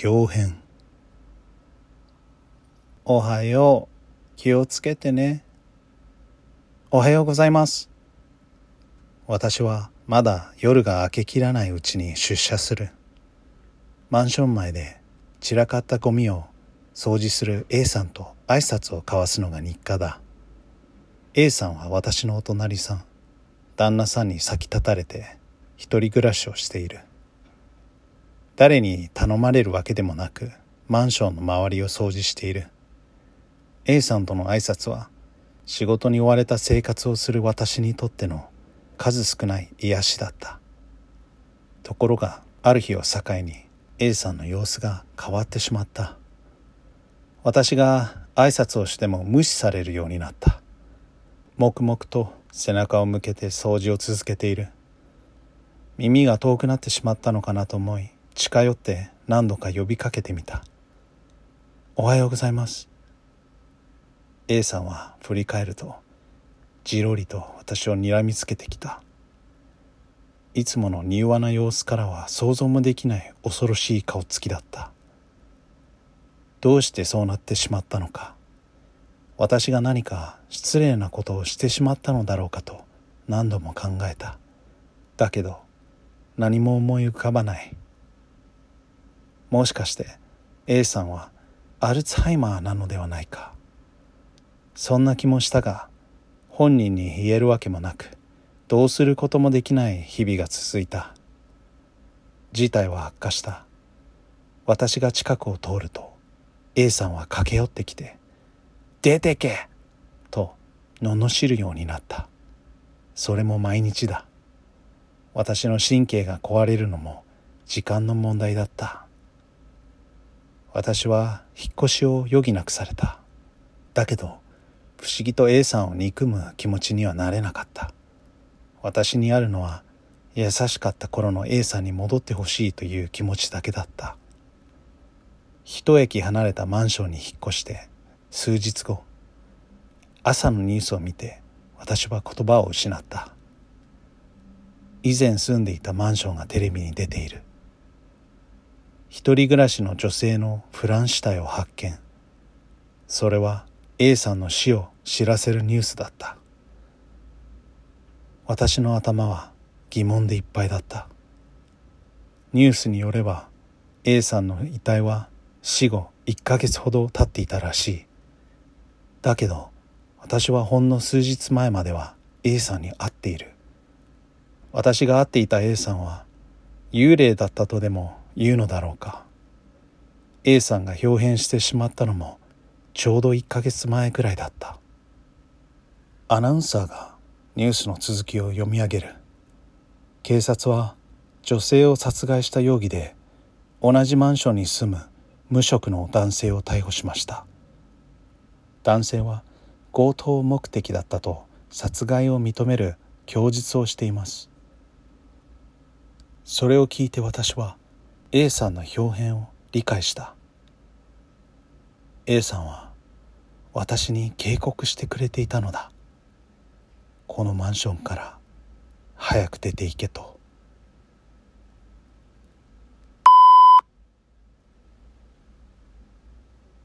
表変おはよう。気をつけてね。おはようございます。私はまだ夜が明けきらないうちに出社する。マンション前で散らかったゴミを掃除する A さんと挨拶を交わすのが日課だ。A さんは私のお隣さん。旦那さんに先立たれて一人暮らしをしている。誰に頼まれるわけでもなくマンションの周りを掃除している。A さんとの挨拶は仕事に追われた生活をする私にとっての数少ない癒しだった。ところがある日を境に A さんの様子が変わってしまった。私が挨拶をしても無視されるようになった。黙々と背中を向けて掃除を続けている。耳が遠くなってしまったのかなと思い近寄って何度か呼びかけてみた。おはようございます。A さんは振り返ると、じろりと私を睨みつけてきた。いつもの柔和な様子からは想像もできない恐ろしい顔つきだった。どうしてそうなってしまったのか。私が何か失礼なことをしてしまったのだろうかと何度も考えた。だけど何も思い浮かばない。もしかして A さんはアルツハイマーなのではないか。そんな気もしたが本人に言えるわけもなくどうすることもできない日々が続いた。事態は悪化した。私が近くを通ると A さんは駆け寄ってきて「出てけ!」と罵るようになった。それも毎日だ。私の神経が壊れるのも時間の問題だった。私は引っ越しを余儀なくされた。だけど、不思議と A さんを憎む気持ちにはなれなかった。私にあるのは、優しかった頃の A さんに戻ってほしいという気持ちだけだった。一駅離れたマンションに引っ越して数日後、朝のニュースを見て私は言葉を失った。以前住んでいたマンションがテレビに出ている。一人暮らしの女性のフラン死体を発見。それは A さんの死を知らせるニュースだった。私の頭は疑問でいっぱいだった。ニュースによれば A さんの遺体は死後1ヶ月ほど経っていたらしい。だけど私はほんの数日前までは A さんに会っている。私が会っていた A さんは幽霊だったとでも言うのだろうか。A さんが表変してしまったのもちょうど1ヶ月前くらいだった。アナウンサーがニュースの続きを読み上げる。警察は女性を殺害した容疑で同じマンションに住む無職の男性を逮捕しました。男性は強盗目的だったと殺害を認める供述をしています。それを聞いて私は A さんの表変を理解した。A さんは私に警告してくれていたのだ。このマンションから早く出て行けと。